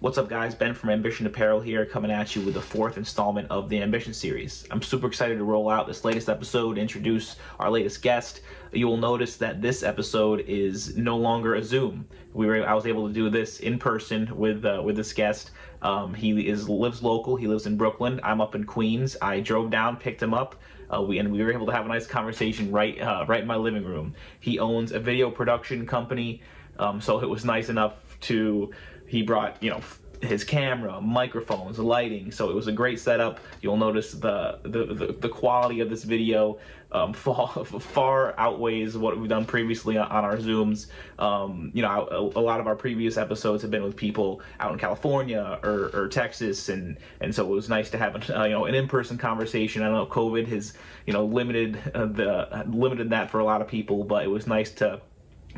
What's up, guys? Ben from Ambition Apparel here, coming at you with the fourth installment of the Ambition series. I'm super excited to roll out this latest episode, introduce our latest guest. You will notice that this episode is no longer a Zoom. We were I was able to do this in person with uh, with this guest. Um, he is lives local. He lives in Brooklyn. I'm up in Queens. I drove down, picked him up. Uh, we and we were able to have a nice conversation right uh, right in my living room. He owns a video production company, um, so it was nice enough to he brought you know his camera, microphones, lighting. So it was a great setup. You'll notice the the, the, the quality of this video um, far, far outweighs what we've done previously on, our Zooms. Um, you know, a, a, lot of our previous episodes have been with people out in California or, or Texas, and and so it was nice to have uh, you know an in-person conversation. I know COVID has you know limited uh, the limited that for a lot of people, but it was nice to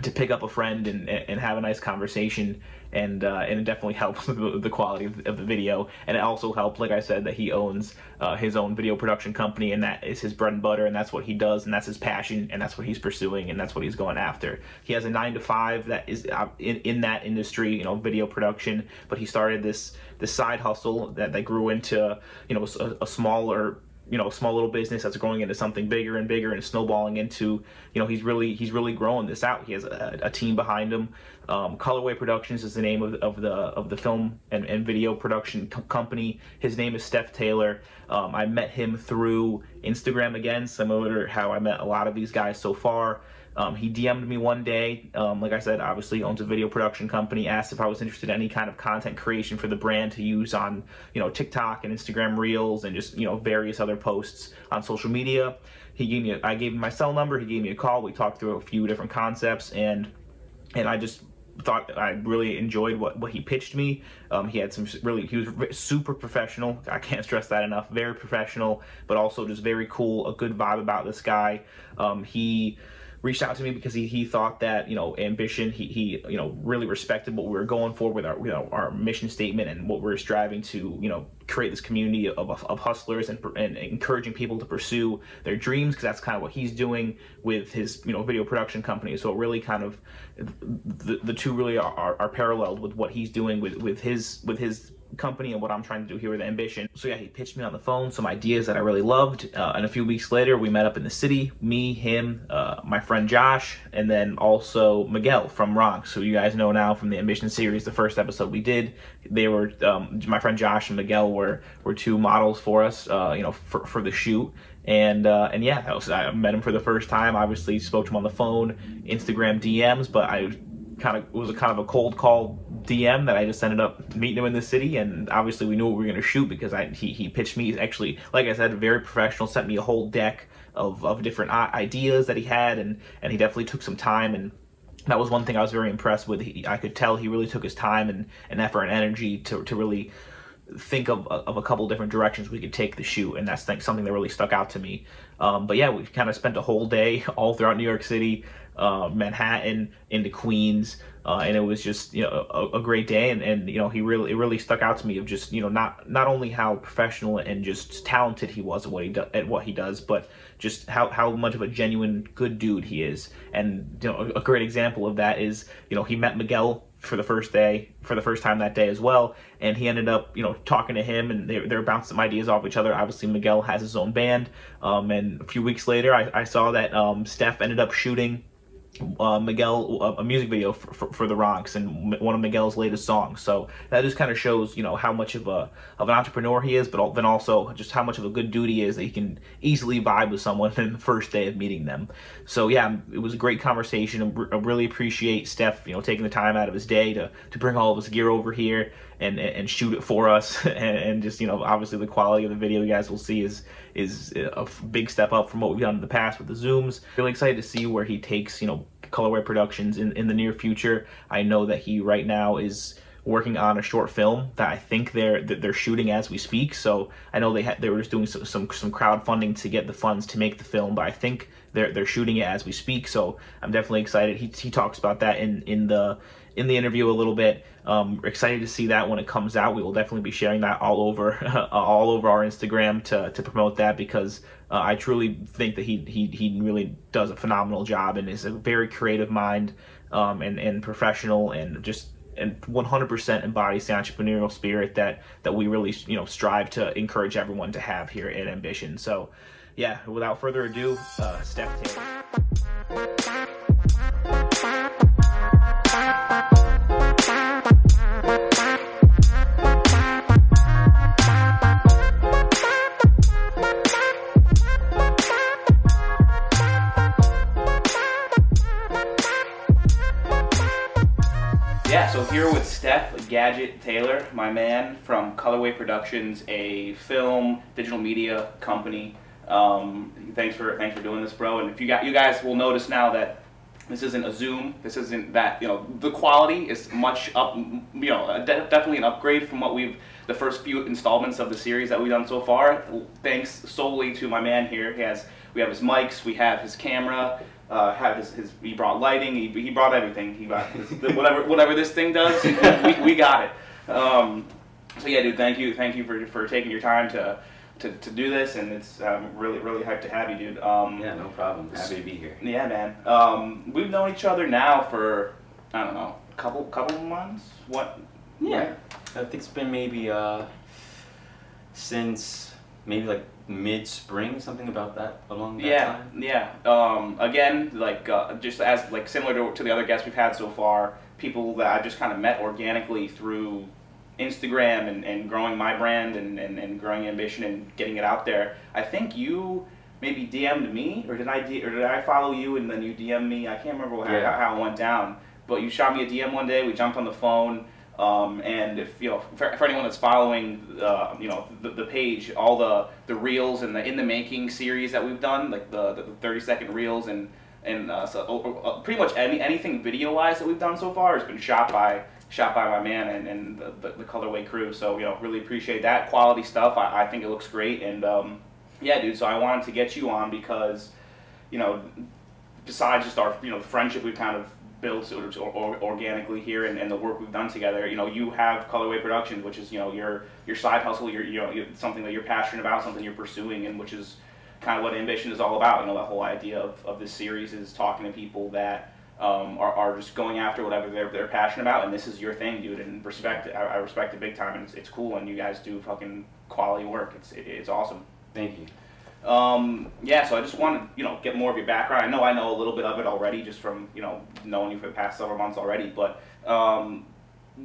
to pick up a friend and, and have a nice conversation and uh, and it definitely helps the quality of, the video. And it also helped like I said that he owns uh, his own video production company and that is his bread and butter and that's what he does and that's his passion and that's what he's pursuing and that's what he's going after. He has a nine to five that is uh, in, in that industry you know video production but he started this this side hustle that, that grew into you know a, a smaller you know, small little business that's growing into something bigger and bigger and snowballing into, you know, he's really he's really growing this out. He has a, a team behind him. Um, Colorway Productions is the name of, of the of the film and, and video production company. His name is Steph Taylor. Um, I met him through Instagram again, similar to how I met a lot of these guys so far. Um, he DM'd me one day. Um, like I said, obviously owns a video production company. Asked if I was interested in any kind of content creation for the brand to use on, you know, TikTok and Instagram Reels and just you know various other posts on social media. He gave me, a, I gave him my cell number. He gave me a call. We talked through a few different concepts and and I just thought I really enjoyed what, what he pitched me. Um, he had some really, he was super professional. I can't stress that enough. Very professional, but also just very cool. A good vibe about this guy. Um, he reached out to me because he, he thought that you know ambition he, he you know really respected what we were going for with our you know our mission statement and what we're striving to you know create this community of, of hustlers and, and encouraging people to pursue their dreams because that's kind of what he's doing with his you know video production company. So it really kind of the, the two really are, are, are paralleled with what he's doing with with his with his company and what I'm trying to do here with Ambition. So yeah, he pitched me on the phone some ideas that I really loved. Uh, and a few weeks later, we met up in the city. Me, him, uh, my friend Josh, and then also Miguel from Ronx, who you guys know now from the Ambition series. The first episode we did, they were um, my friend Josh and Miguel were were two models for us, uh, you know, for for the shoot. And uh, and yeah, that was I met him for the first time. Obviously, spoke to him on the phone, Instagram DMs, but I kind of was a kind of a cold call DM that I just ended up meeting him in the city, and obviously we knew what we were to shoot because I he, he pitched me actually like I said very professional, sent me a whole deck of, of different ideas that he had, and and he definitely took some time and. That was one thing I was very impressed with. He, I could tell he really took his time and, and effort and energy to, to really think of, of a couple different directions we could take the shoot, and that's something that really stuck out to me. Um, but yeah, we kind of spent a whole day all throughout New York City, uh, Manhattan, into Queens, uh, and it was just you know a, a, great day. And, and you know he really it really stuck out to me of just you know not not only how professional and just talented he was at what he do, at what he does, but just how how much of a genuine good dude he is. And you know a great example of that is you know he met Miguel for the first day, for the first time that day as well. And he ended up, you know, talking to him and they, they were bouncing some ideas off each other. Obviously, Miguel has his own band. Um, and a few weeks later, I, I saw that um, Steph ended up shooting uh, Miguel a music video for, for, for, the Ronx and one of Miguel's latest songs. So that just kind of shows you know how much of a of an entrepreneur he is, but then also just how much of a good dude he is that he can easily vibe with someone in the first day of meeting them. So yeah, it was a great conversation. I really appreciate Steph you know taking the time out of his day to to bring all of his gear over here and and shoot it for us and, and just you know obviously the quality of the video you guys will see is is a big step up from what we've done in the past with the zooms really excited to see where he takes you know colorway productions in in the near future i know that he right now is working on a short film that I think they're that they're shooting as we speak. So I know they had they were just doing some some, some crowdfunding to get the funds to make the film, but I think they're they're shooting it as we speak. So I'm definitely excited. He he talks about that in in the in the interview a little bit. Um, excited to see that when it comes out. We will definitely be sharing that all over all over our Instagram to, to promote that because uh, I truly think that he, he he really does a phenomenal job and is a very creative mind um, and and professional and just and 100% embodies the entrepreneurial spirit that that we really you know strive to encourage everyone to have here at Ambition. So, yeah, without further ado, uh, Steph Taylor. So here with Steph Gadget Taylor, my man from Colorway Productions, a film digital media company. Um, thanks for thanks for doing this, bro. And if you got you guys will notice now that this isn't a Zoom. This isn't that you know the quality is much up. You know, de- definitely an upgrade from what we've the first few installments of the series that we've done so far. Thanks solely to my man here. He has we have his mics, we have his camera uh, have his, his he brought lighting he, he brought everything. He brought his, whatever whatever this thing does we, we got it. Um, so yeah dude thank you thank you for, for taking your time to, to, to do this and it's um, really really hyped to have you dude. Um, Yeah, no problem. Happy to be here. yeah man. Um, we've known each other now for I don't know a couple couple months? What? Yeah, I think it's been maybe uh, since maybe like mid spring, something about that along that yeah, time. yeah. Um, again, like uh, just as like similar to, to the other guests we've had so far, people that I just kind of met organically through Instagram and, and growing my brand and, and, and growing ambition and getting it out there. I think you maybe DM'd me, or did I D- or did I follow you and then you DM me? I can't remember how, Yeah. how it went down. But you shot me a DM one day. We jumped on the phone. Um, and if you know, for, for anyone that's following, uh, you know, the, the page, all the the reels and the in the making series that we've done, like the the, 30 second reels and and uh, so uh, pretty much any anything video wise that we've done so far has been shot by shot by my man and, and the, the, the colorway crew. So you know, really appreciate that quality stuff. I, I think it looks great, and um, yeah, dude. So I wanted to get you on because, you know, besides just our you know friendship we've kind of of or, or, organically here and, and the work we've done together you know you have colorway productions which is you know your your side hustle your you know something that you're passionate about something you're pursuing and which is kind of what ambition is all about. You know that whole idea of, of this series is talking to people that um, are, are just going after whatever they're, they're passionate about and this is your thing dude and respect I, I respect it big time and it's, it's cool and you guys do fucking quality work. It's it, it's awesome. Thank you. Um, yeah, so I just wanted you know get more of your background. I know I know a little bit of it already, just from you know knowing you for the past several months already. But um,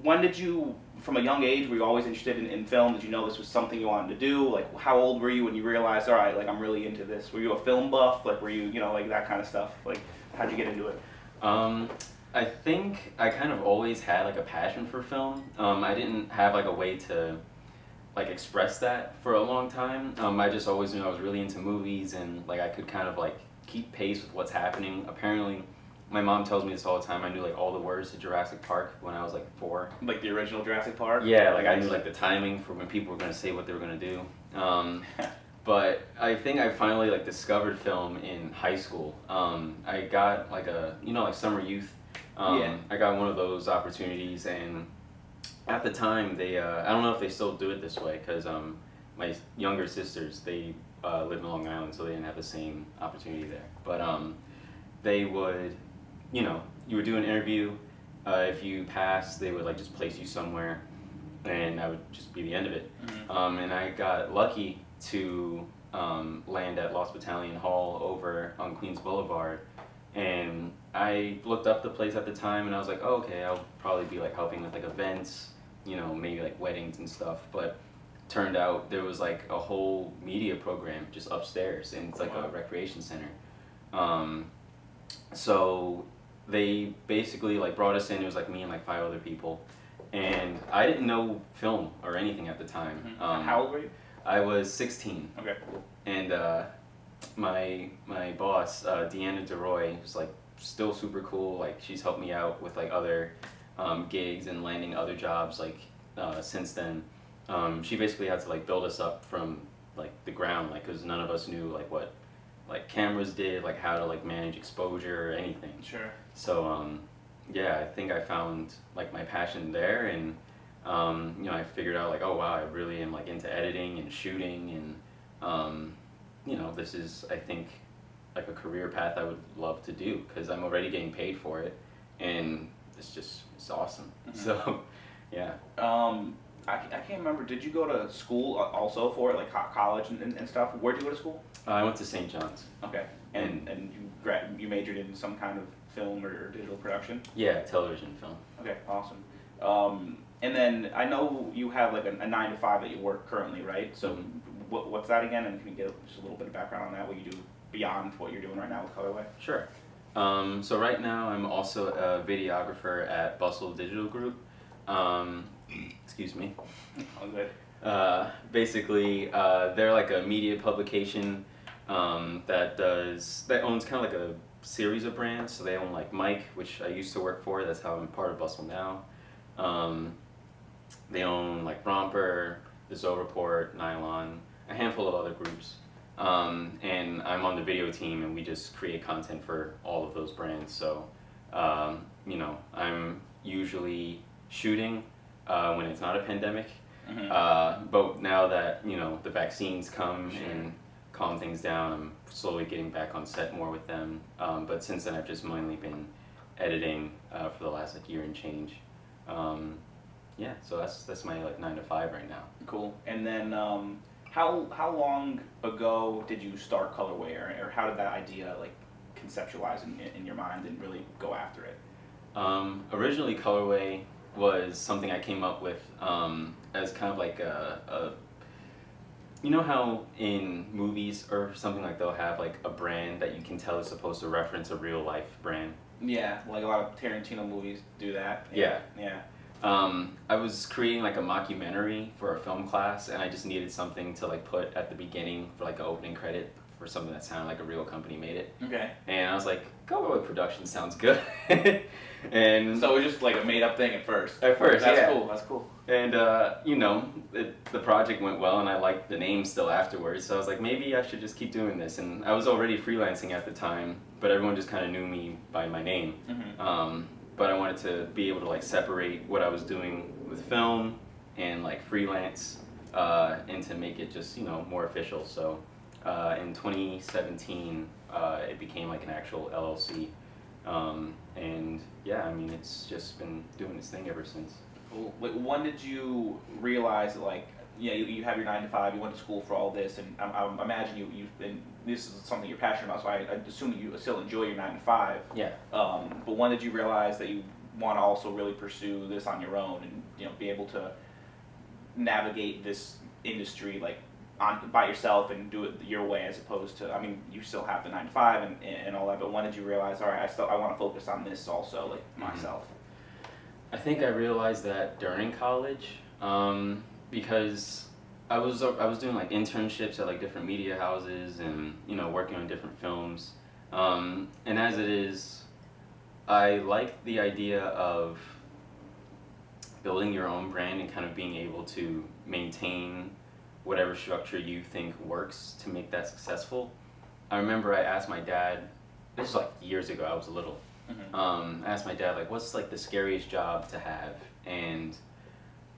when did you, from a young age, were you always interested in, in film? Did you know this was something you wanted to do? Like, how old were you when you realized, all right, like I'm really into this? Were you a film buff? Like, were you you know like that kind of stuff? Like, how'd you get into it? Um, I think I kind of always had like a passion for film. Um, I didn't have like a way to like express that for a long time. Um, I just always knew I was really into movies and like I could kind of like keep pace with what's happening. Apparently, my mom tells me this all the time. I knew like all the words to Jurassic Park when I was like four. Like the original Jurassic Park? Yeah, like I knew like the timing for when people were gonna say what they were gonna do. Um, but I think I finally like discovered film in high school. Um, I got like a you know like summer youth. Um, Yeah. I got one of those opportunities, and at the time they uh, I don't know if they still do it this way because um, my younger sisters they uh, live in Long Island, so they didn't have the same opportunity there. But um, they would, you know, you would do an interview. Uh, if you passed, they would like just place you somewhere, and that would just be the end of it. Mhm. Um, and I got lucky to um, land at Lost Battalion Hall over on Queens Boulevard. And I looked up the place at the time and I was like, oh, okay, I'll probably be like helping with like events, you know, maybe like weddings and stuff. But turned out there was like a whole media program just upstairs and it's like Wow. a recreation center. Um, so they basically like brought us in. It was like me and like five other people, and I didn't know film or anything at the time. Mhm. Um, how old were you? I was 16, Okay. and uh, my my boss, uh, Deanna DeRoy, was like still super cool. Like she's helped me out with like other um, gigs and landing other jobs. Like uh, since then, um, she basically had to like build us up from like the ground, like because none of us knew like what like cameras did, like how to like manage exposure or anything. Sure. So um, yeah, I think I found like my passion there, and um, you know I figured out like oh wow I really am like into editing and shooting, and um, you know this is I think like a career path I would love to do because I'm already getting paid for it, and it's just it's awesome. Mhm. So, yeah. Um, I, I can't remember. Did you go to school also for it, like college and, and, and stuff? Where'd you go to school? Uh, I went to St. John's. Okay. And and you gra- you majored in some kind of film or, or digital production. Yeah, television film. Okay, awesome. Um, and then I know you have like a, a nine to five that you work currently, right? So Mhm. what, what's that again? And can you get just a little bit of background on that? What you do beyond what you're doing right now with Colorway? Sure. Um, so right now I'm also a videographer at Bustle Digital Group. Um, excuse me. All good. Uh, basically, uh, they're like a media publication um, that does that owns kind of like a series of brands. So they own like Mic, which I used to work for. That's how I'm part of Bustle now. Um, they own like Romper, The Zoe Report, Nylon, a handful of other groups. Um, and I'm on the video team, and we just create content for all of those brands. So, um, you know, I'm usually shooting uh, when it's not a pandemic. Mhm. Uh, but now that you know the vaccines come Sure. and calm things down, I'm slowly getting back on set more with them. Um, but since then, I've just mainly been editing uh, for the last like year and change. Um, yeah, so that's that's my like nine to five right now. Cool. And then um, how how long ago did you start Colorway, or, or how did that idea like conceptualize in, in your mind and really go after it? Um, originally, colorway was something I came up with um, as kind of like a, a you know how in movies or something like they'll have like a brand that you can tell is supposed to reference a real life brand. Yeah, like a lot of Tarantino movies do that. Yeah. Yeah. Um, I was creating like a mockumentary for a film class, and I just needed something to like put at the beginning for like an opening credit for something that sounded like a real company made it. Okay. And I was like, Go Production sounds good. and So it was just like a made up thing at first. At first, That's yeah. cool. That's cool. And uh, you know, it, the project went well, and I liked the name still afterwards. So I was like, maybe I should just keep doing this. And I was already freelancing at the time, but everyone just kind of knew me by my name. hmm Um, but I wanted to be able to like separate what I was doing with film and like freelance, uh, and to make it just you know more official. So uh, in 2017, uh, it became like an actual LLC. Um, and yeah, I mean, it's just been doing its thing ever since. Cool. Like, when did you realize that, like, yeah, you, you have your nine to five, you went to school for all this, and I, I imagine you, you've been, this is something you're passionate about, so I, I assume you still enjoy your nine to five. Yeah. Um, but when did you realize that you want to also really pursue this on your own and, you know, be able to navigate this industry, like, on by yourself and do it your way as opposed to, I mean, you still have the nine to five and, and all that, but when did you realize, all right, I still, I want to focus on this also, like, Mhm. myself? I think I realized that during college, um, because I was I was doing like internships at like different media houses and you know working on different films, um, and as it is, I like the idea of building your own brand and kind of being able to maintain whatever structure you think works to make that successful. I remember I asked my dad. This was like years ago. I was a little Mhm. um, I asked my dad like, "What's like the scariest job to have?" And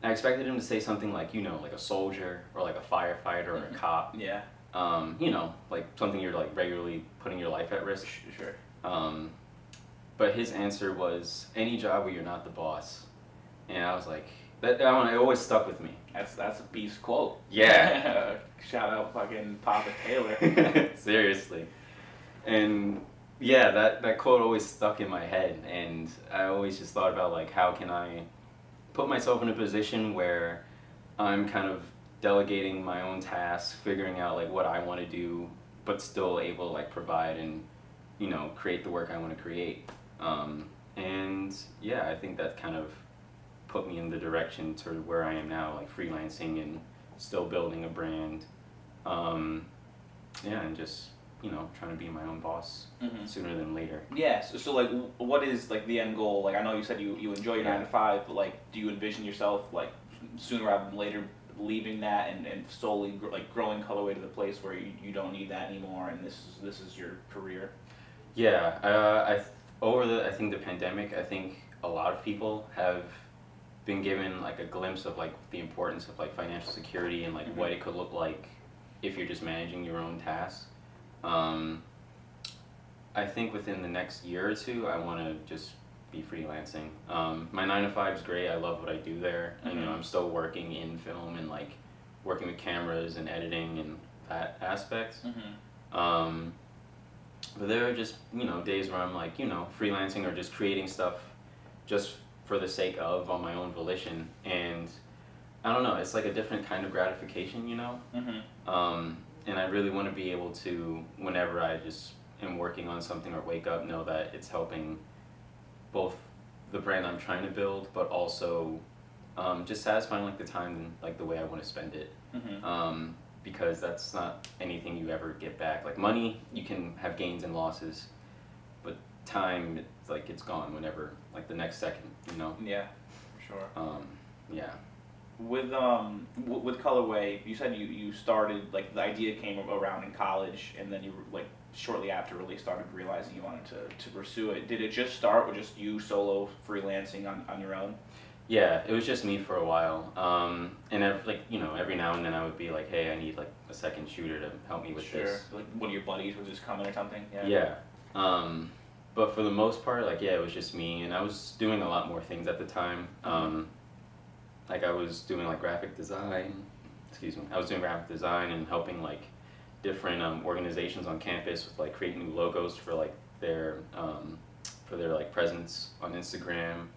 I expected him to say something like, you know, like a soldier or like a firefighter or a Mhm. cop. Yeah, Um, you know, like something you're like regularly putting your life at risk. sure. Um, but his answer was any job where you're not the boss. And I was like, that, that one, it always stuck with me. That's that's a beast quote. Yeah. Shout out fucking Papa Taylor. Seriously. And yeah, that, that quote always stuck in my head. And I always just thought about like, how can I put myself in a position where I'm kind of delegating my own tasks, figuring out like what I want to do, but still able to like provide and, you know, create the work I want to create. Um, and yeah, I think that kind of put me in the direction to where I am now, like freelancing and still building a brand. Um, yeah, and just you know trying to be my own boss hmm sooner than later. Yeah. So, so like, what is like the end goal? Like, I know you said you, you enjoy your nine to five, but like, do you envision yourself like sooner rather than later leaving that and, and solely gr- like growing colorway to the place where you, you don't need that anymore and this is this is your career? Yeah, uh, I th- over the I think the pandemic, I think a lot of people have been given like a glimpse of like the importance of like financial security and like Mhm. what it could look like if you're just managing your own tasks. Um, I think within the next year or two, I want to just be freelancing. Um, my nine to five is great. I love what I do there. And, you know. I'm still working in film and like working with cameras and editing and that aspect. Mm-hmm. Um, but there are just you know days where I'm like you know freelancing or just creating stuff just for the sake of on my own volition and I don't know it's like a different kind of gratification you know Mm-hmm. um, and I really want to be able to whenever I just am working on something or wake up know that it's helping both the brand I'm trying to build but also um, just satisfying like the time and like the way I want to spend it Mm-hmm. um, because that's not anything you ever get back. Like money, you can have gains and losses, but time, it's like it's gone whenever, like the next second, you know. Yeah, for sure. Um, yeah. With um w- with colorway, you said you you started like the idea came around in college, and then you like shortly after really started realizing you wanted to, to pursue it. Did it just start with just you solo freelancing on, on your own? Yeah, it was just me for a while. Um, and like you know, every now and then I would be like, "Hey, I need like a second shooter to help me with this." Like one of your buddies would just come in or something. Yeah. Um, but for the most part, like yeah, it was just me, and I was doing a lot more things at the time. Um, like I was doing like graphic design. Excuse me. I was doing graphic design and helping like different um, organizations on campus with like creating new logos for like their um, for their like presence on Instagram.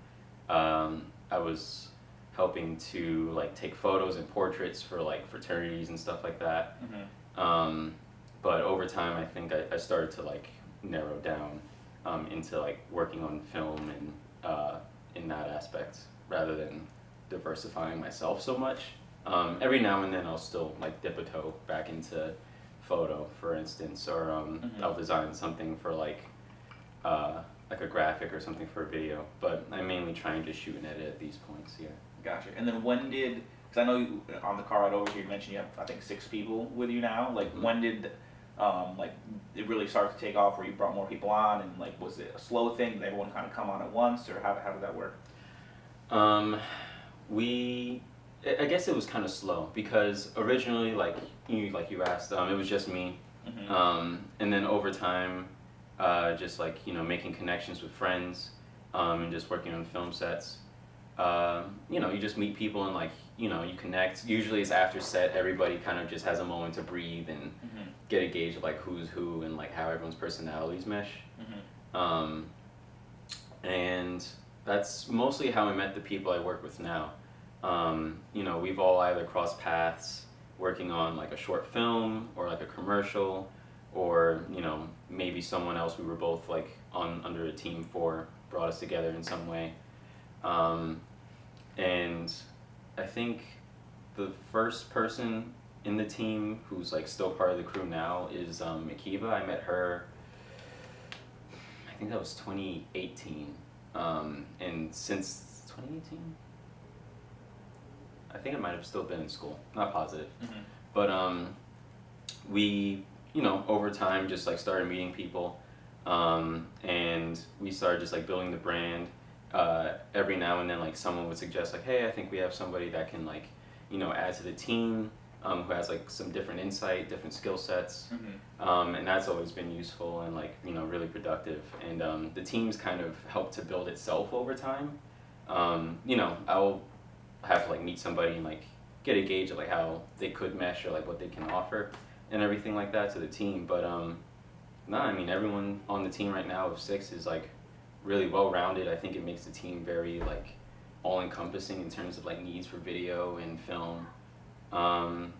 Um, I was helping to like take photos and portraits for like fraternities and stuff like that. Mm-hmm. Um, but over time, I think I, I started to like narrow down um, into like working on film and uh, in that aspect rather than diversifying myself so much. Um, every now and then, I'll still like dip a toe back into photo, for instance, or um, Mhm. I'll design something for like uh, like a graphic or something for a video. But I'm mainly trying to shoot and edit at these points. Yeah. Gotcha. And then when did? Because I know you, on the car ride over here, you mentioned you have I think six people with you now. Like Mhm. when did, um, like it really start to take off? Where you brought more people on, and like was it a slow thing? Did everyone kind of come on at once, or how how did that work? Um, we, I guess it was kind of slow because originally, like you, like you asked, um, it was just me, Mm-hmm. um, and then over time, uh, just like you know, making connections with friends, um, and just working on film sets. Um, you know, you just meet people and like you know, you connect. Usually, it's after set. Everybody kind of just has a moment to breathe and mm-hmm. get a gauge of like who's who and like how everyone's personalities mesh. Mm-hmm. Um, and that's mostly how I met the people I work with now. Um, you know, we've all either crossed paths working on like a short film or like a commercial, or you know maybe someone else we were both like on under a team for brought us together in some way. Um, and I think the first person in the team who's like still part of the crew now is um, Akiva. I met her. I think that was 2018. Um, and since 2018, I think I might have still been in school. Not positive. Mm-hmm. But um, we, you know, over time just like started meeting people, um, and we started just like building the brand. Uh, every now and then, like someone would suggest, like, "Hey, I think we have somebody that can like, you know, add to the team, um, who has like some different insight, different skill sets." Mm-hmm. um, and that's always been useful and like you know really productive. And um, the teams kind of helped to build itself over time. Um, you know i'll have to like meet somebody and like get a gauge of like how they could mesh or like what they can offer and everything like that to the team. But um no i mean everyone on the team right now of six is like really well rounded i think it makes the team very like all encompassing in terms of like needs for video and film um,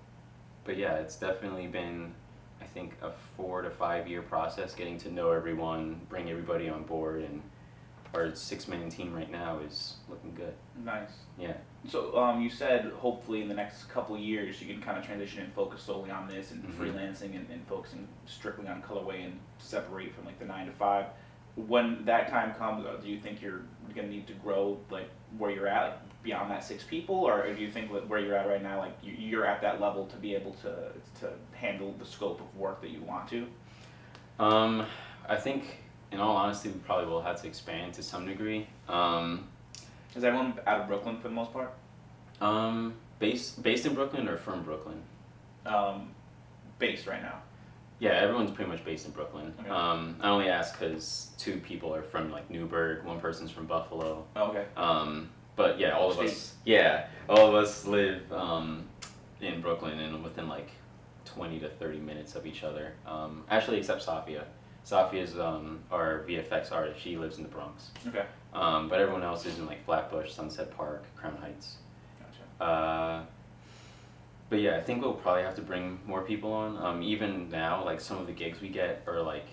but yeah it's definitely been I think a four to five year process getting to know everyone, bring everybody on board, and our six man team right now is looking good. Nice. Yeah. So um, you said hopefully in the next couple of years you can kind of transition and focus solely on this and Mhm. freelancing and, and focusing strictly on colorway and separate from like the nine to five. When that time comes, uh, do you think you're gonna need to grow like where you're at, like beyond that six people, or do you think where you're at right now, like you, you're at that level to be able to to handle the scope of work that you want to? Um, I think, in all honesty, we probably will have to expand to some degree. Um, Is everyone out of Brooklyn for the most part? um, based based in Brooklyn or from Brooklyn? Um, based right now. Yeah, everyone's pretty much based in Brooklyn. Okay. Um, I only ask because two people are from like Newburgh, one person's from Buffalo. Oh, okay. Um, but yeah, all of us. Yeah, all of us live um, in Brooklyn and within like twenty to thirty minutes of each other. Um, actually, except Safia. Safia's um, our VFX artist. She lives in the Bronx. Okay. Um, but everyone else is in like Flatbush, Sunset Park, Crown Heights. Gotcha. Uh, but yeah, I think we'll probably have to bring more people on. Um, even now, like some of the gigs we get are like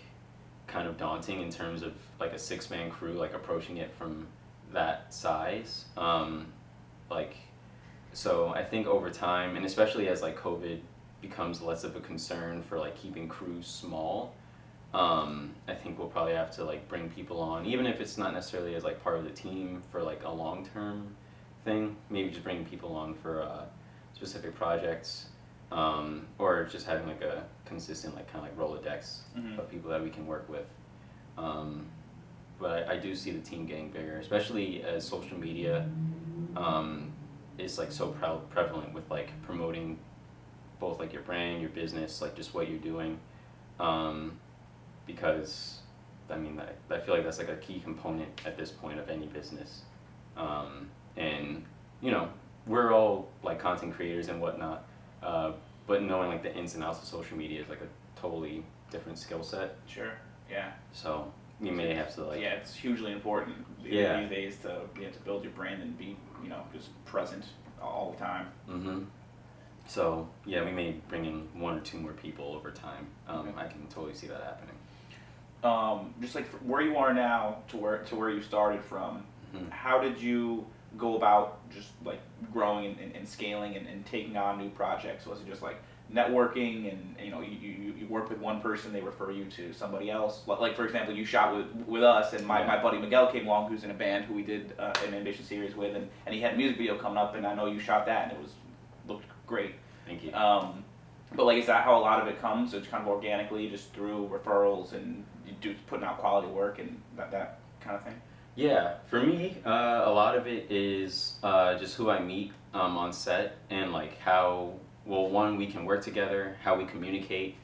kind of daunting in terms of like a six man crew, like approaching it from that size. Um, like, so I think over time, and especially as like COVID becomes less of a concern for like keeping crews small, um, I think we'll probably have to like bring people on, even if it's not necessarily as like part of the team for like a long term thing. Maybe just bringing people on for uh, specific projects, um, or just having like a consistent like kind of like Rolodex Mhm. of people that we can work with. Um, but I, I do see the team getting bigger, especially as social media um, is like so pre- prevalent with like promoting both like your brand, your business, like just what you're doing. Um, because I mean, I, I feel like that's like a key component at this point of any business. Um, and you know, we're all like content creators and whatnot, uh, but knowing like the ins and outs of social media is like a totally different skill set. Sure. Yeah. So you may have to like yeah, it's hugely important Yeah. these days to you know, to build your brand and be you know just present all the time. Mm-hmm. So yeah, we may bring in one or two more people over time. Um, Okay. I can totally see that happening. Um, just like where you are now to where to where you started from, Mhm. how did you go about just like growing and, and, and scaling and, and taking on new projects? Was it just like networking and you know you, you, you work with one person, they refer you to somebody else? Like, for example, you shot with with us, and my, my buddy Miguel came along, who's in a band who we did uh, an ambition series with, and, and he had a music video coming up, and I know you shot that, and it was looked great. Thank you. Um, but like, is that how a lot of it comes? It's kind of organically, just through referrals and you do putting out quality work and that that kind of thing. Yeah, for me, uh, a lot of it is uh, just who I meet um, on set and like how well one we can work together, how we communicate,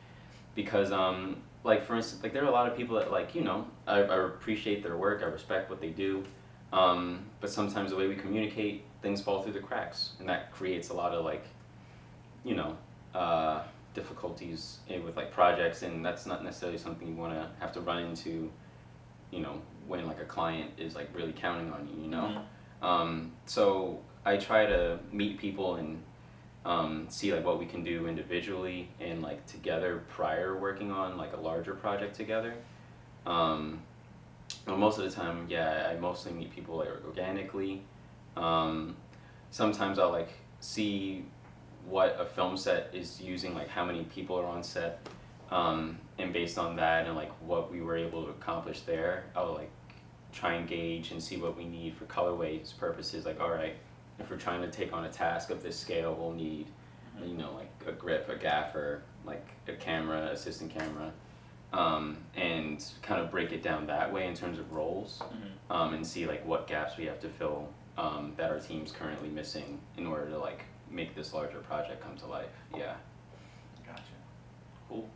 because um, like for instance, like there are a lot of people that like you know I, I appreciate their work, I respect what they do, um, but sometimes the way we communicate, things fall through the cracks, and that creates a lot of like, you know. Uh, difficulties in, with like projects and that's not necessarily something you want to have to run into you know when like a client is like really counting on you you know um, so i try to meet people and um, see like what we can do individually and like together prior working on like a larger project together. Um, most of the time yeah i mostly meet people like organically. Um, sometimes i'll like see what a film set is using like how many people are on set um, and based on that and like what we were able to accomplish there i'll like try and gauge and see what we need for colorways purposes like all right if we're trying to take on a task of this scale we'll need you know like a grip a gaffer like a camera assistant camera um, and kind of break it down that way in terms of roles Mm-hmm. um, and see like what gaps we have to fill um, that our team's currently missing in order to like make this larger project come to life yeah Gotcha. Cool.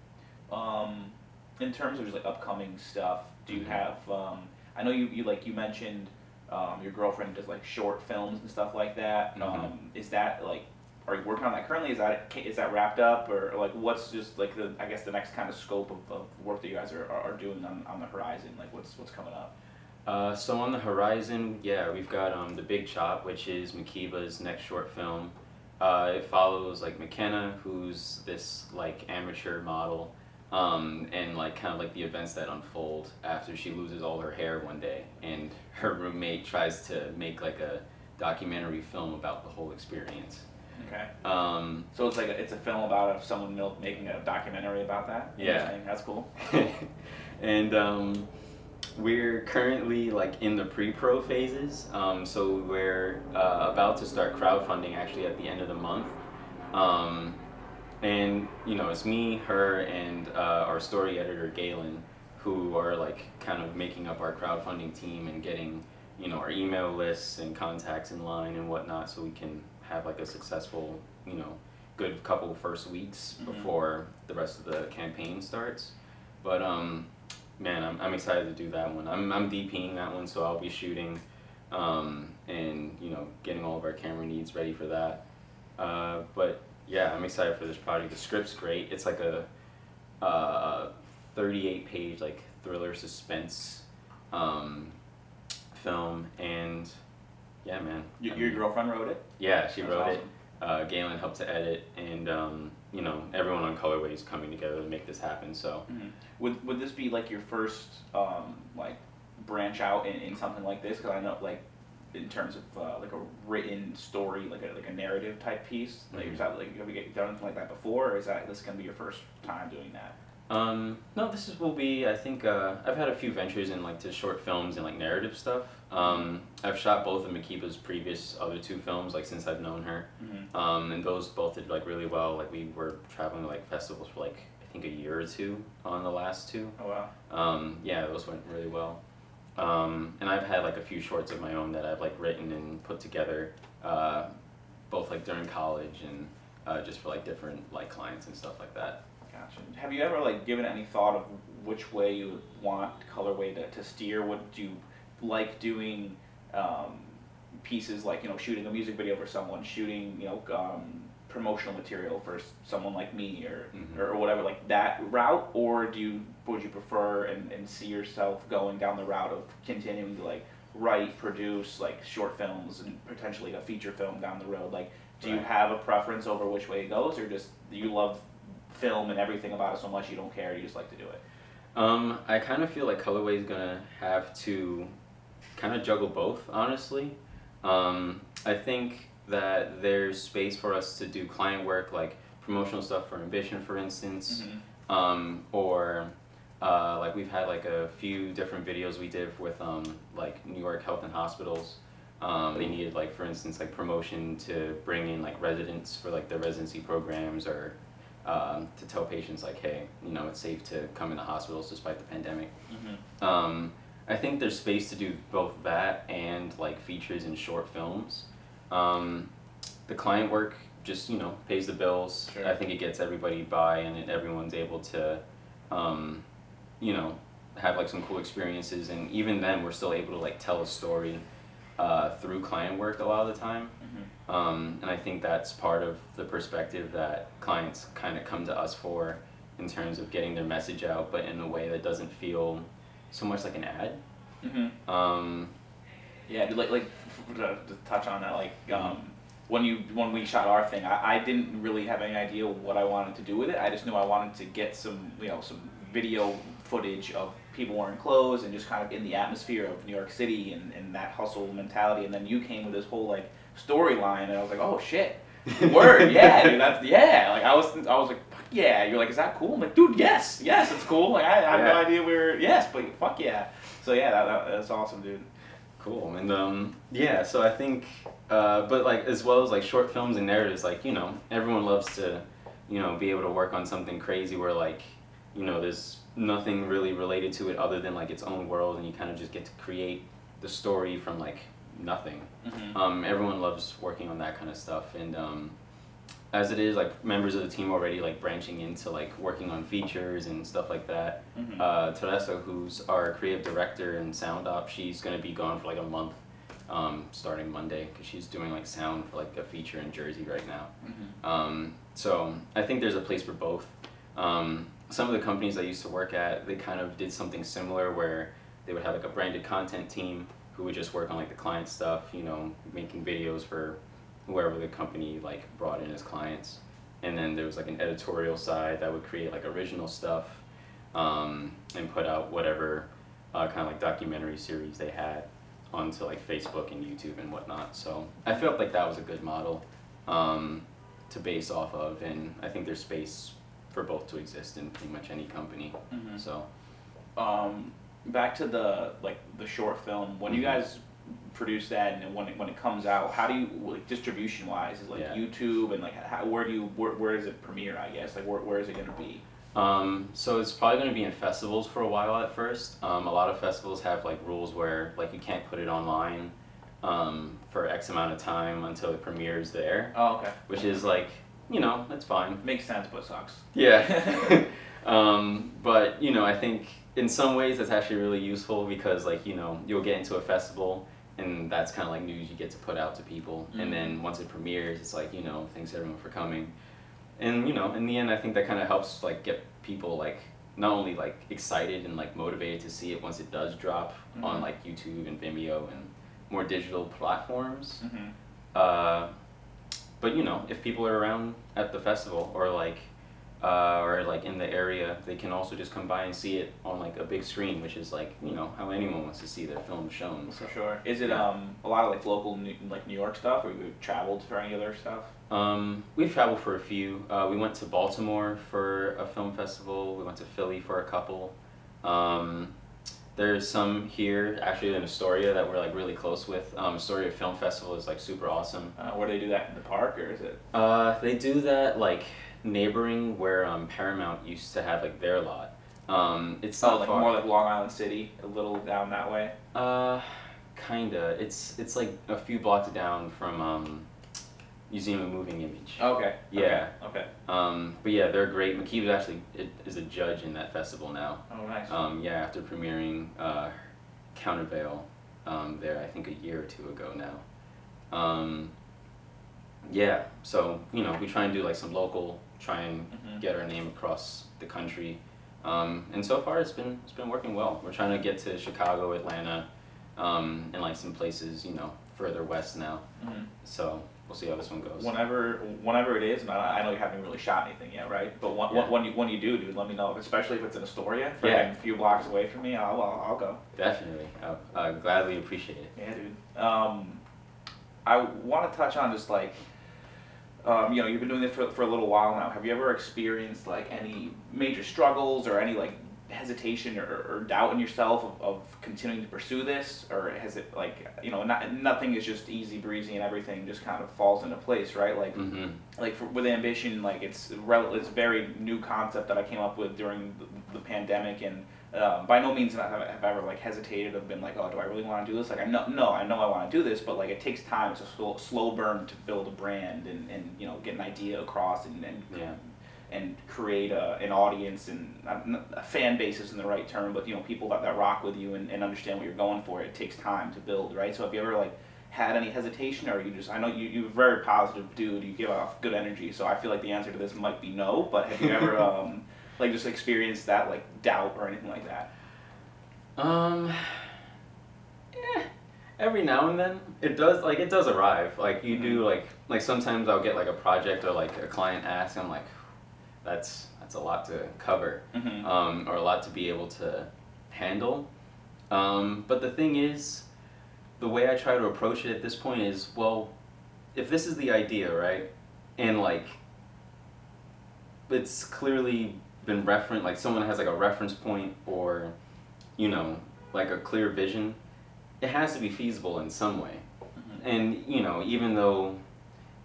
Um, in terms of just like upcoming stuff, do you Mhm. have? Um, I know you, you like you mentioned um, your girlfriend does like short films and stuff like that. Um, is that like? Are you working on that currently? Is that is that wrapped up, or, like what's just like the I guess the next kind of scope of, of work that you guys are, are, are doing on, on the horizon? Like what's what's coming up? Uh, so on the horizon, yeah, we've got um, the Big Chop, which is Makiba's next short film. Uh, it follows like McKenna, who's this like amateur model, um, and like kind of like the events that unfold after she loses all her hair one day, and her roommate tries to make like a documentary film about the whole experience. Okay. Um, So it's like a, it's a film about someone making a documentary about that. Yeah. That's cool. and um, we're currently like in the pre-pro phases. Um, so we're uh, about to start crowdfunding actually at the end of the month. And you know, it's me, her, and uh, our story editor Galen, who are like kind of making up our crowdfunding team and getting you know our email lists and contacts in line and whatnot, so we can have like a successful you know good couple first weeks Mhm. before the rest of the campaign starts. But um, man, I'm, I'm excited to do that one. I'm I'm DPing that one, so I'll be shooting, um, and you know getting all of our camera needs ready for that. Uh, but yeah, I'm excited for this project. The script's great. It's like a uh, 38 page like thriller suspense um, film, and yeah, man. Y- your mean- girlfriend wrote it. yeah, she That's wrote it. awesome. Uh, Galen helped to edit, and um, you know everyone on Colorway is coming together to make this happen. So Mhm. Would would this be like your first um, like branch out in, in something like this? Because I know like in terms of uh, like a written story, like a like a narrative type piece. Like Mhm. is that like have you done anything like that before, or is that this gonna be your first time doing that? um, no, this is will be. I think uh, I've had a few ventures in like to short films and like narrative stuff. Um, I've shot both of Makiba's previous other two films like since I've known her, Mm-hmm. um, and those both did like really well. Like we were traveling to like festivals for like I think a year or two on the last two. Oh wow. um, yeah, those went really well. Um, and I've had like a few shorts of my own that I've like written and put together, uh, both like during college and uh, just for like different like clients and stuff like that. Gotcha. Have you ever like given any thought of which way you want colorway to, to steer? What do you like doing? Um, pieces like you know shooting a music video for someone, shooting you know um, promotional material for someone like me or, Mhm. or whatever like that route, or do you would you prefer and, and see yourself going down the route of continuing to like write, produce like short films and potentially a feature film down the road? Like, do you have a preference over which way it goes, or just you love film and everything about it so much you don't care, you just like to do it? Um, I kind of feel like Colorway is gonna have to kind of juggle both, honestly. Um, I think that there's space for us to do client work, like promotional stuff for Ambition, for instance. um, or uh, like we've had like a few different videos we did with um, like New York Health and Hospitals. Um, they needed like for instance like promotion to bring in like residents for like their residency programs or um, to tell patients like hey you know it's safe to come into hospitals despite the pandemic. Mm-hmm. Um, I think there's space to do both that and like features and short films. Um, the client work just you know pays the bills. Sure. I think it gets everybody by and it, everyone's able to, um, you know, have like some cool experiences. And even then, we're still able to like tell a story uh, through client work a lot of the time. Mm-hmm. Um, and I think that's part of the perspective that clients kind of come to us for in terms of getting their message out, but in a way that doesn't feel so much like an ad. Mm-hmm. Um, Yeah, like like to, to touch on that, like um, when you when we shot our thing, I, I didn't really have any idea what I wanted to do with it. I just knew I wanted to get some you know some video footage of people wearing clothes and just kind of in the atmosphere of New York City and, and that hustle mentality. And then you came with this whole like storyline, and I was like, oh shit. Word, yeah, dude, that's yeah. Like I was, I was like, fuck yeah. You're like, is that cool? I'm like, dude, yes, yes, it's cool. Like I, I had no idea where, yes, but fuck yeah. So yeah, that, that that's awesome, dude. Cool. And um, yeah, so I think, uh, but like as well as like short films and narratives, like you know, everyone loves to, you know, be able to work on something crazy where like, you know, there's nothing really related to it other than like its own world, and you kind of just get to create the story from like nothing. Mm-hmm. Um, everyone loves working on that kind of stuff, and um, as it is, like members of the team already like branching into like working on features and stuff like that. Mhm. Uh, Teresa, who's our creative director and sound op, she's gonna be gone for like a month, um, starting Monday, because she's doing like sound for like a feature in Jersey right now. Mhm. Um, so I think there's a place for both. Um, some of the companies I used to work at, they kind of did something similar where they would have like a branded content team who would just work on like the client stuff, you know, making videos for whoever the company like brought in as clients. And then there was like an editorial side that would create like original stuff um, and put out whatever uh, kind of like documentary series they had onto like Facebook and YouTube and whatnot. So I felt like that was a good model um, to base off of, and I think there's space for both to exist in pretty much any company. Mhm. So Um, back to the like the short film. When you Mhm. guys produce that and when it, when it comes out, how do you like distribution wise? Is like Yeah. YouTube and like how, where do you where, where is it premiere? I guess like where, where is it gonna be? Um, so it's probably going to be in festivals for a while at first. Um, a lot of festivals have like rules where like you can't put it online um, for X amount of time until it premieres there, Oh okay. which is like you know, it's fine. Makes sense, but sucks. Yeah. um, but you know, I think in some ways that's actually really useful because like you know you'll get into a festival and that's kind of like news you get to put out to people Mhm. and then once it premieres it's like you know thanks everyone for coming and you know in the end i think that kind of helps like get people like not only like excited and like motivated to see it once it does drop on Mhm. like youtube and vimeo and more digital platforms hmm uh, but you know, if people are around at the festival or like, uh, or like in the area, they can also just come by and see it on like a big screen, which is like you know how anyone wants to see their film shown. So. For sure. Is it um a lot of like local New, like New York stuff, or you traveled for any other stuff? Um, we've traveled for a few. Uh, we went to Baltimore for a film festival. We went to Philly for a couple. Um, there's some here actually in Astoria that we're like really close with. Um, Astoria Film Festival is like super awesome. Uh, where do they do that in the park, or is it? Uh, they do that like neighboring where um, Paramount used to have like their lot. Um, it's Oh, not like far. more like Long Island City, a little down that way. uh, kinda. It's it's like a few blocks down from um, Museum of Moving Image. Okay. Yeah. Okay. Um, but yeah, they're great. McKeeves actually it, is a judge in that festival now. Oh, nice. Um, yeah, after premiering uh, Countervail um, there, I think a year or two ago now. Um, yeah, so you know we try and do like some local, try and Mhm. get our name across the country, um, and so far it's been it's been working well. We're trying to get to Chicago, Atlanta, um, and like some places you know further west now. Mhm. So we'll see how this one goes. Whenever, whenever it is, and I, I know you haven't really shot anything yet, right? But when, Yeah. when you when you do, dude, let me know. Especially if it's in Astoria, freaking Yeah. a few blocks away from me, I'll I'll, I'll go. Definitely, I, I gladly appreciate it. Yeah, dude. Um, I want to touch on just like, um, you know, you've been doing this for, for a little while now. Have you ever experienced like any major struggles or any like hesitation or, or doubt in yourself of, of continuing to pursue this, or has it like you know not, nothing is just easy breezy and everything just kind of falls into place, right? Like hmm like for, with ambition like it's rel- it's very new concept that i came up with during the, the pandemic and um, by no means have I have ever like hesitated or been like oh do i really want to do this like i know no i know i want to do this but like it takes time it's a slow, slow burn to build a brand and, and you know get an idea across and, and Yeah. And create a, an audience and not- a fan base isn't the right term, but you know people that, that rock with you and, and understand what you're going for. It takes time to build, right? So have you ever like had any hesitation, or you just I know you you're a very positive dude. You give off good energy, so I feel like the answer to this might be no. But have you ever um, like just experienced that like doubt or anything like that? Um. eh, every now and then it does like it does arrive. Like you do like like sometimes I'll get like a project or like a client asks. I'm like, that's that's a lot to cover, Mm-hmm. um, or a lot to be able to handle. Um, but the thing is, the way I try to approach it at this point is well, if this is the idea, right, and like it's clearly been referenced, like someone has like a reference point or, you know, like a clear vision, it has to be feasible in some way. And you know, even though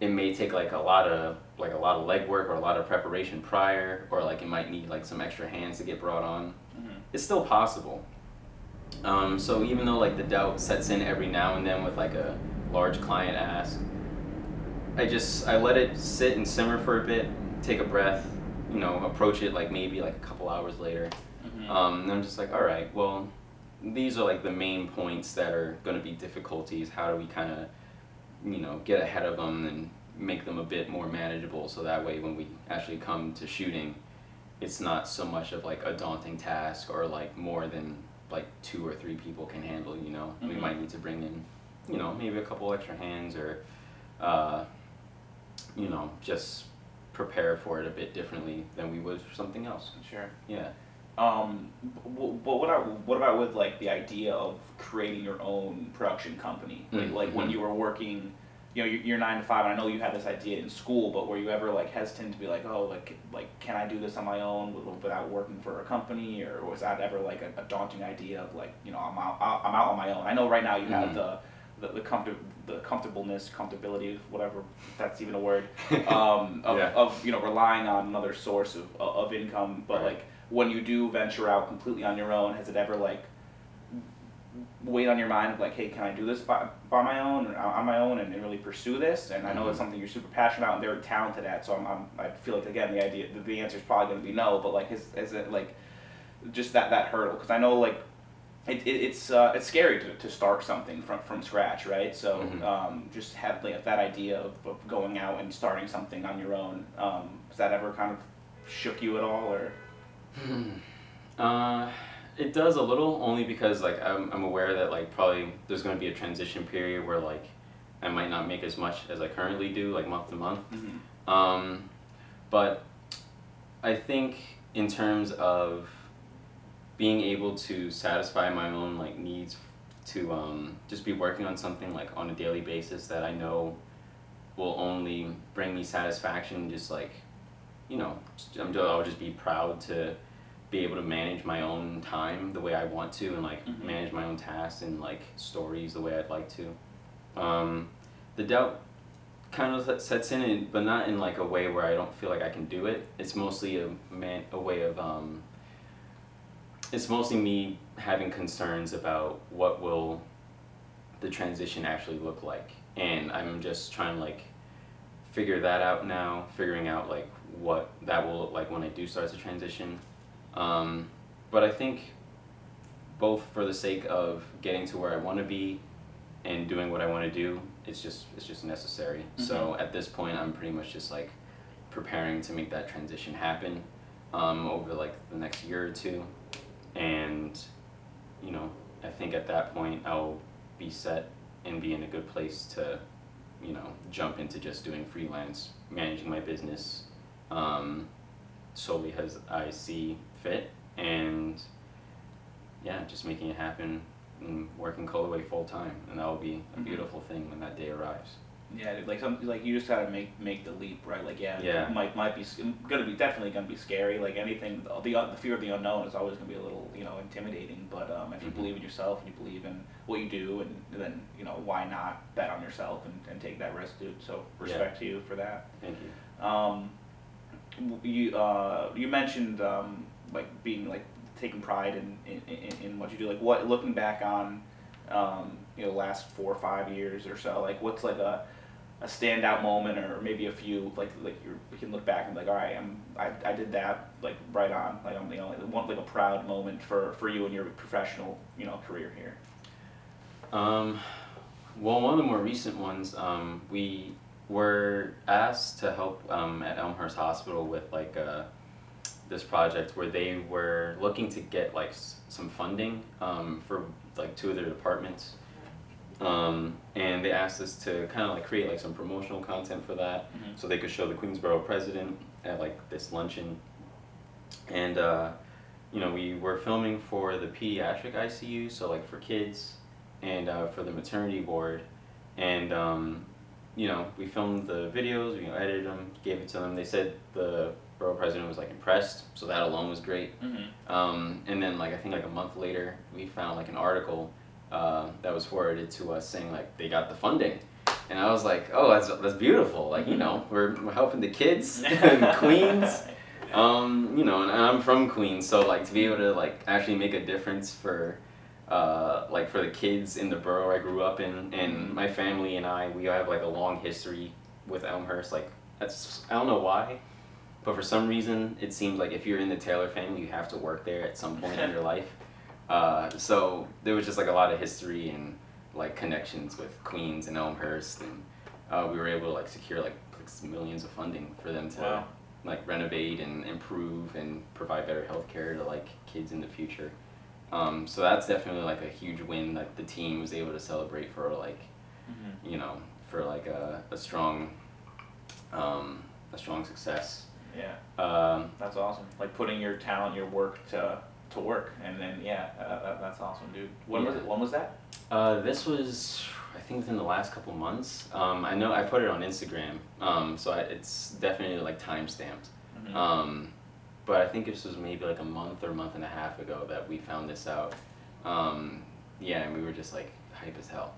it may take like a lot of like a lot of legwork or a lot of preparation prior, or like it might need like some extra hands to get brought on, Mm-hmm. it's still possible. Um, so even though like the doubt sets in every now and then with like a large client ask, I just I let it sit and simmer for a bit, take a breath, you know, approach it like maybe like a couple hours later. Mm-hmm. Um, and I'm just like, all right, well, these are like the main points that are going to be difficulties. How do we kind of, you know, get ahead of them and make them a bit more manageable so that way when we actually come to shooting, it's not so much of like a daunting task or like more than like two or three people can handle, you know. We Mhm. might need to bring in, you know, maybe a couple extra hands or, uh, you know, just prepare for it a bit differently than we would for something else. Sure. Yeah. Um, but what about, what about with like the idea of creating your own production company? Like, Mm, like when you were working, you know, you're, nine to five, and I know you had this idea in school, but were you ever like hesitant to be like, oh, like, like can I do this on my own without working for a company, or was that ever like a, a daunting idea of like, you know, I'm out, I'm out on my own? I know right now you have Mhm. the the the, comfort, the comfortableness, comfortability, whatever that's even a word, um, of, Yeah. of you know relying on another source of, of income. But Right. like when you do venture out completely on your own, has it ever like weight on your mind of like, hey, can I do this by, by my own, or on my own, and, and really pursue this? And I know it's Mhm. something you're super passionate about and very talented at. So I'm, I'm I feel like again the idea the, the answer is probably going to be no, but like is is it like just that that hurdle? Because I know like it, it, it's uh, it's scary to, to start something from from scratch, right? So Mhm. um, just have like that idea of, of going out and starting something on your own. Um, has that ever kind of shook you at all, or? Uh, it does a little only because like I'm, I'm aware that like probably there's going to be a transition period where like I might not make as much as I currently do like month to month. Mm-hmm. Um, but I think in terms of being able to satisfy my own like needs to um, just be working on something like on a daily basis that I know will only bring me satisfaction just like you know I'm, I'll just be proud to be able to manage my own time the way I want to and like Mhm. manage my own tasks and like stories the way I'd like to um, the doubt kind of sets in, and- but not in like a way where I don't feel like I can do it. It's mostly a man a way of um. It's mostly me having concerns about what will the transition actually look like, and I'm just trying to like figure that out now. Figuring out like what that will look like when I do start to transition. Um, but I think both for the sake of getting to where I want to be and doing what I want to do, it's just it's just necessary. So at this point, I'm pretty much just like preparing to make that transition happen um, over like the next year or two, and you know I think at that point I'll be set and be in a good place to you know jump into just doing freelance, managing my business um, solely as I see fit, and yeah, just making it happen and working Colorway full time, and that will be a Mhm. beautiful thing when that day arrives. Yeah, dude, like some like you just gotta make make the leap, right? Like yeah, Yeah. it might might be gonna be definitely gonna be scary. Like anything, the the fear of the unknown is always gonna be a little you know intimidating. But um, if you Mhm. believe in yourself and you believe in what you do, and then you know why not bet on yourself and, and take that risk, dude. So respect to you for that. Thank you. Um, you uh, you mentioned um, like being like taking pride in, in, in, what you do. Like what looking back on um, you know last four or five years or so. Like what's like a a standout moment or maybe a few like like you can look back and be like all right I'm I, I did that like right on like I'm you know one like a proud moment for for you and your professional you know career here. Um, well, one of the more recent ones, um, we were asked to help um, at Elmhurst Hospital with like uh, this project where they were looking to get like s- some funding um, for like two of their departments. Um, and they asked us to kind of like create like some promotional content for that Mhm. so they could show the Queensborough president at like this luncheon. And uh, you know, we were filming for the pediatric ICU, so like for kids, and uh, for the maternity ward, and um, you know, we filmed the videos, we edited them, gave it to them. They said the borough president was like impressed, so that alone was great. Mm-hmm. Um, and then like I think like a month later, we found like an article uh, that was forwarded to us saying like they got the funding, and I was like, oh, that's that's beautiful. Like you know, we're, we're helping the kids in Queens. Um, you know, and I'm from Queens, so like to be able to like actually make a difference for, uh, like for the kids in the borough I grew up in, and my family and I, we have like a long history with Elmhurst. Like that's I don't know why, but for some reason it seems like if you're in the Taylor family, you have to work there at some point in your life. Uh, so there was just like a lot of history and like connections with Queens and Elmhurst, and uh, we were able to like secure like millions of funding for them to Wow. like renovate and improve and provide better health care to like kids in the future. Um, so that's definitely like a huge win that the team was able to celebrate for like Mm-hmm. you know for like a, a strong um, a strong success. Yeah. Um, That's awesome. Like putting your talent, your work to to work, and then yeah, uh, that, that's awesome, dude. When was it? When was that? Uh, this was, I think, within the last couple months. Um, I know I put it on Instagram, um, so I, it's definitely like time stamped. Mhm. Um, but I think this was maybe like a month or month and a half ago that we found this out. Um, yeah, and we were just like hype as hell.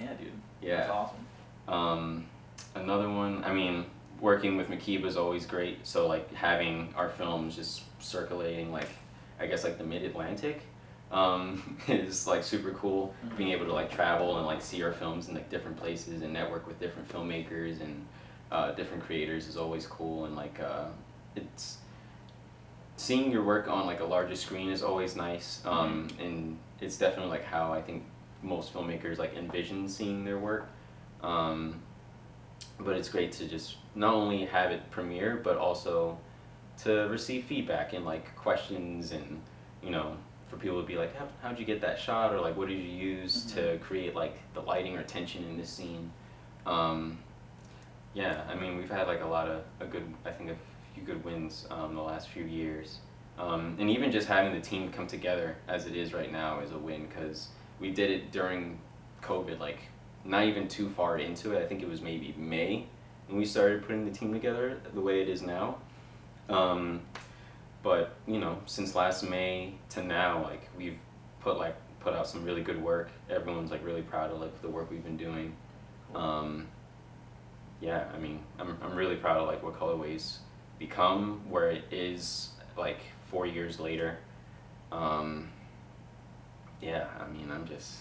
yeah, dude. Yeah. That's awesome. Um, another one, I mean, working with Makiba is always great. So like having our films just circulating like, I guess like the Mid Atlantic, um, is like super cool. Mhm. Being able to like travel and like see our films in like different places and network with different filmmakers and uh, different creators is always cool. And like uh, it's seeing your work on like a larger screen is always nice. Um, and it's definitely like how I think most filmmakers like envision seeing their work. Um, but it's great to just not only have it premiere but also to receive feedback and like questions and you know for people to be like How, how'd you get that shot? or like what did you use to create like the lighting or tension in this scene? Um, yeah i mean we've had like a lot of a good i think a few good wins um, the last few years. Um, and even just having the team come together as it is right now is a win because we did it during covid like not even too far into it. I think it was maybe may when we started putting the team together the way it is now. Um, but you know since last may to now like we've put like put out some really good work. Everyone's like really proud of like the work we've been doing. Um, yeah i mean I'm, I'm really proud of like what Colorway's become where it is like four years later. Um, yeah i mean i'm just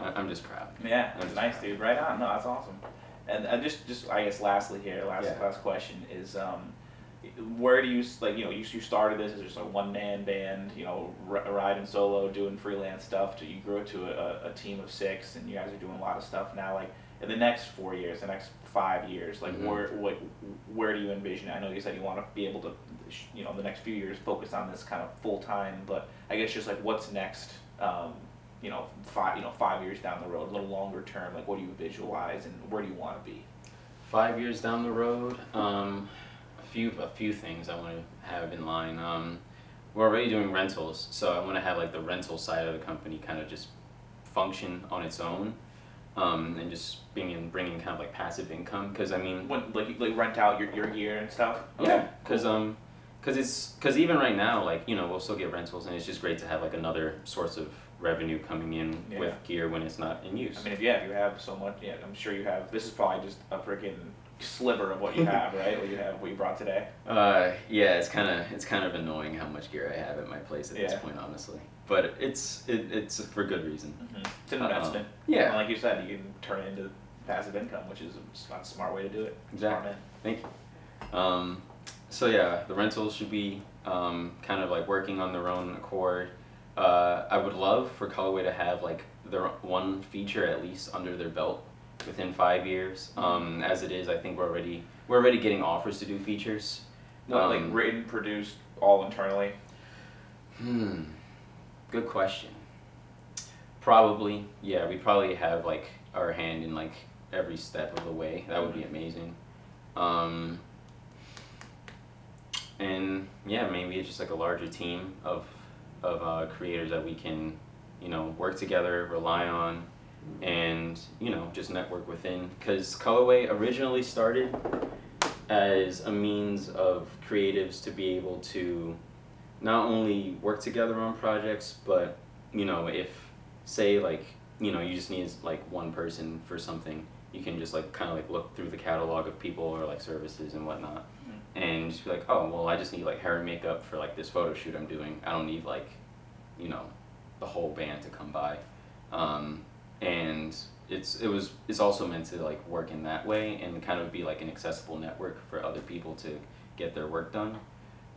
I- i'm just proud Yeah, I'm nice, proud. dude. Right on. No, that's awesome. And uh, just, just I guess, lastly here, last Yeah. last question is, um, where do you like? You know, you, you started this as just a one man band. You know, r- riding solo, doing freelance stuff. To you grew it to a, a team of six, and you guys are doing a lot of stuff now. Like in the next four years, the next five years, like Mhm. where what where do you envision? it? I know you said you want to be able to, you know, in the next few years focus on this kind of full time. But I guess just like what's next? Um, you know, five you know five years down the road, a little longer term. Like what do you visualize, and where do you want to be? five years down the road, um, a few a few things I want to have in line. Um, we're already doing rentals, so I want to have like the rental side of the company kind of just function on its own, um, and just being bringing bringing kind of like passive income. Because I mean, When like you- like rent out your, your gear and stuff. yeah, because um, because it's because even right now, like you know, we'll still get rentals, and it's just great to have like another source of revenue coming in Yeah. with gear when it's not in use. I mean, if yeah, if you have so much, yeah, I'm sure you have. This is probably just a freaking sliver of what you have, right? What you have, what you brought today. Uh, yeah, it's kind of it's kind of annoying how much gear I have at my place at Yeah. this point, honestly. But it's it, it's for good reason. It's an Uh, investment. yeah. And like you said, you can turn it into passive income, which is a smart way to do it. Exactly. Thank you. Um, so yeah, the rentals should be um, kind of like working on their own accord. Uh, I would love for Colorway to have like their one feature at least under their belt within five years. Um, as it is, I think we're already we're already getting offers to do features. No, like Um, written, produced, all internally. Hmm. Good question. Probably, yeah. We probably have like our hand in like every step of the way. That would be amazing. Um. And yeah, maybe it's just like a larger team of of uh, creators that we can, you know, work together, rely on, and you know, just network within. Because Colorway originally started as a means of creatives to be able to not only work together on projects, but you know, if say like you know you just need like one person for something, you can just like kind of like look through the catalog of people or like services and whatnot, and just be like, oh well, I just need like hair and makeup for like this photo shoot I'm doing. I don't need like, you know, the whole band to come by, um, and it's it was it's also meant to like work in that way and kind of be like an accessible network for other people to get their work done.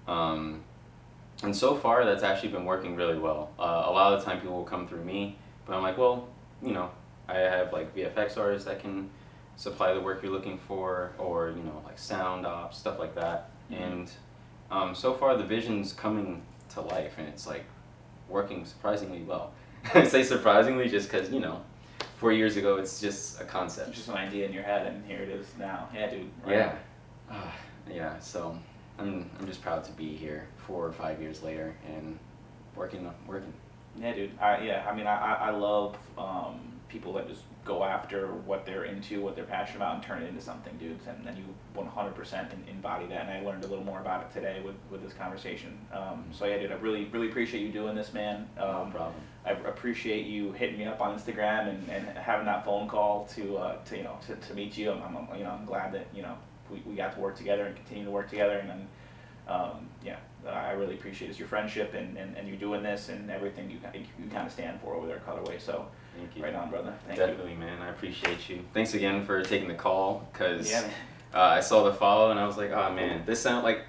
Um, and so far, that's actually been working really well. Uh, a lot of the time, people will come through me, but I'm like, well, you know, I have like VFX artists that can supply the work you're looking for, or you know, like sound ops, stuff like that. Mhm. And um, so far, the vision's coming to life, and it's like working surprisingly well. I say surprisingly just because you know, four years ago, it's just a concept. It's just an idea in your head, and here it is now. Yeah, dude. right Yeah. Ah, yeah, so I'm I'm just proud to be here four or five years later and working working. Yeah, dude. I, yeah, I mean, I, I I love um, people that just go after what they're into, what they're passionate about, and turn it into something, dude. And then you 100% embody that. And I learned a little more about it today with, with this conversation. Um, so yeah, dude, I really really appreciate you doing this, man. No Um, problem. I appreciate you hitting me up on Instagram and, and having that phone call to, uh, to you know to, to meet you. I'm, I'm you know I'm glad that you know we, we got to work together and continue to work together and then um, yeah, I really appreciate is your friendship and, and, and you doing this and everything you, you kind of stand for over there at Colorway. So, Thank you. right on, brother. Thank Definitely, man. I appreciate you. Thanks again for taking the call because. Yeah, uh, I saw the follow and I was like, oh man, this sound like.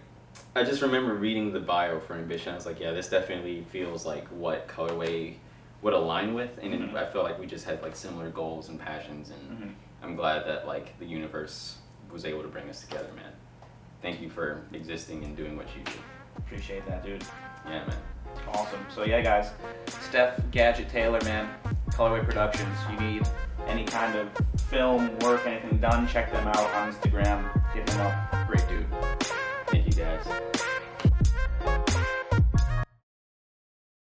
I just remember reading the bio for Ambition. I was like, yeah, this definitely feels like what Colorway would align with, and it- Mhm. I feel like we just had like similar goals and passions, and Mhm. I'm glad that like the universe was able to bring us together, man. Thank you for existing and doing what you do. Appreciate that, dude. Yeah, man. Awesome. So yeah, guys, Steph Gadget Taylor, man, Colorway Productions. You need any kind of film work, anything done, check them out on Instagram. Hit them up. Great dude. Thank you, guys.